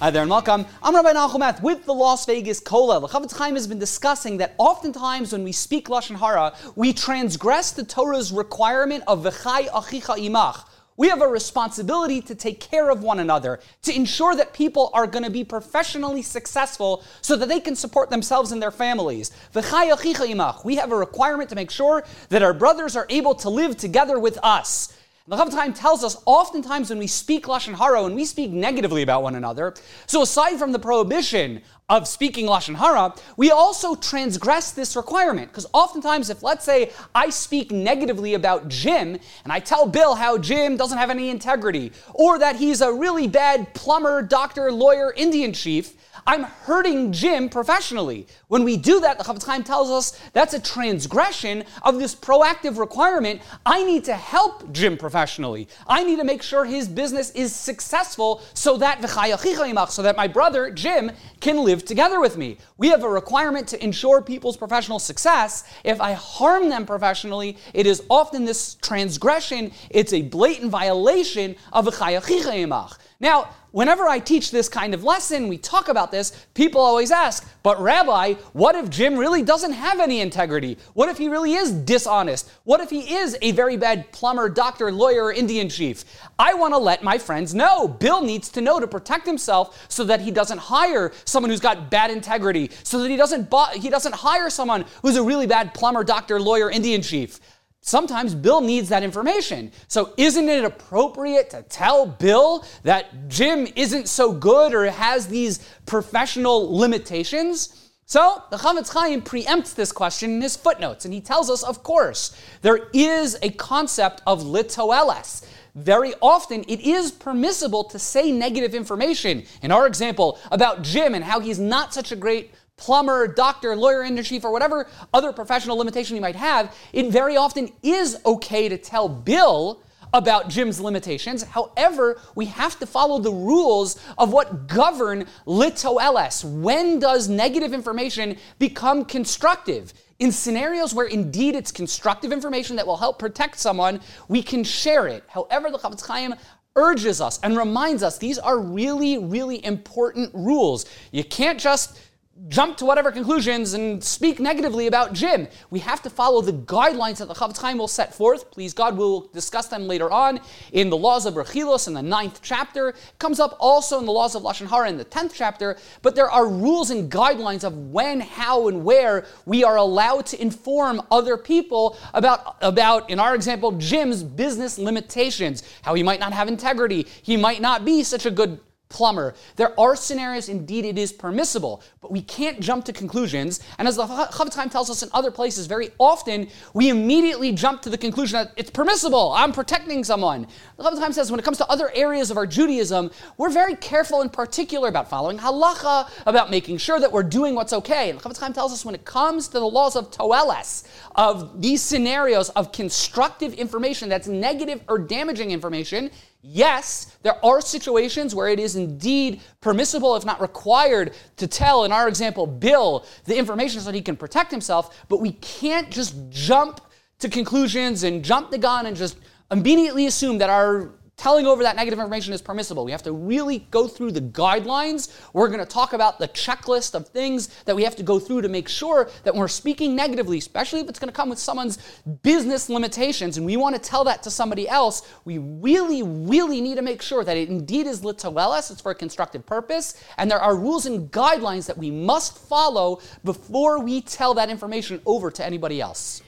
Hi there and welcome. I'm Rabbi Nachum with the Las Vegas Kollel. The Chofetz Chaim has been discussing that oftentimes when we speak Lashon Hara, we transgress the Torah's requirement of V'chai Achicha Imach. We have a responsibility to take care of one another, to ensure that people are going to be professionally successful so that they can support themselves and their families. We have a requirement to make sure that our brothers are able to live together with us. The Chaim tells us oftentimes when we speak Lashon Hara, when we speak negatively about one another, so aside from the prohibition of speaking Lashon Hara, we also transgress this requirement. Because oftentimes, if let's say I speak negatively about Jim, and I tell Bill how Jim doesn't have any integrity, or that he's a really bad plumber, doctor, lawyer, Indian chief, I'm hurting Jim professionally. When we do that, the Chofetz Chaim tells us that's a transgression of this proactive requirement. I need to help Jim professionally. I need to make sure his business is successful so that so that my brother Jim can live together with me. We have a requirement to ensure people's professional success. If I harm them professionally, it is often this transgression. It's a blatant violation of Imach. now, whenever I teach this kind of lesson, we talk about this, people always ask, but Rabbi, what if Jim really doesn't have any integrity? What if he really is dishonest? What if he is a very bad plumber, doctor, lawyer, Indian chief? I want to let my friends know. Bill needs to know to protect himself so that he doesn't hire someone who's got bad integrity, so that he doesn't, he doesn't hire someone who's a really bad plumber, doctor, lawyer, Indian chief. Sometimes Bill needs that information. So, isn't it appropriate to tell Bill that Jim isn't so good or has these professional limitations? So, the Chofetz Chaim preempts this question in his footnotes, and he tells us, of course, there is a concept of litoeles. Very often, it is permissible to say negative information. In our example, about Jim and how he's not such a great plumber, doctor, lawyer in chief, or whatever other professional limitation you might have, it very often is okay to tell Bill about Jim's limitations. However, we have to follow the rules of what govern litoeles. When does negative information become constructive? In scenarios where indeed it's constructive information that will help protect someone, we can share it. However, the Chofetz Chaim urges us and reminds us these are really, really important rules. You can't just jump to whatever conclusions and speak negatively about Jim. We have to follow the guidelines that the Chofetz Chaim will set forth. Please God, we'll discuss them later on in the laws of Rechilos in the ninth chapter. It comes up also in the laws of Lashon Hara in the tenth chapter. But there are rules and guidelines of when, how, and where we are allowed to inform other people about, about in our example, Jim's business limitations, how he might not have integrity, he might not be such a good plumber. There are scenarios, indeed, it is permissible, but we can't jump to conclusions. And as the Chaim tells us in other places, very often we immediately jump to the conclusion that it's permissible, I'm protecting someone. The Chaim says when it comes to other areas of our Judaism, we're very careful in particular about following halacha, about making sure that we're doing what's okay. And the Chaim tells us when it comes to the laws of toeles, of these scenarios of constructive information that's negative or damaging information, Yes, there are situations where it is indeed permissible, if not required, to tell, in our example, Bill the information so that he can protect himself, but we can't just jump to conclusions and jump the gun and just immediately assume that our telling over that negative information is permissible. We have to really go through the guidelines. We're going to talk about the checklist of things that we have to go through to make sure that when we're speaking negatively, especially if it's going to come with someone's business limitations, and we want to tell that to somebody else, we really, really need to make sure that it indeed is litoeles, it's for a constructive purpose, and there are rules and guidelines that we must follow before we tell that information over to anybody else.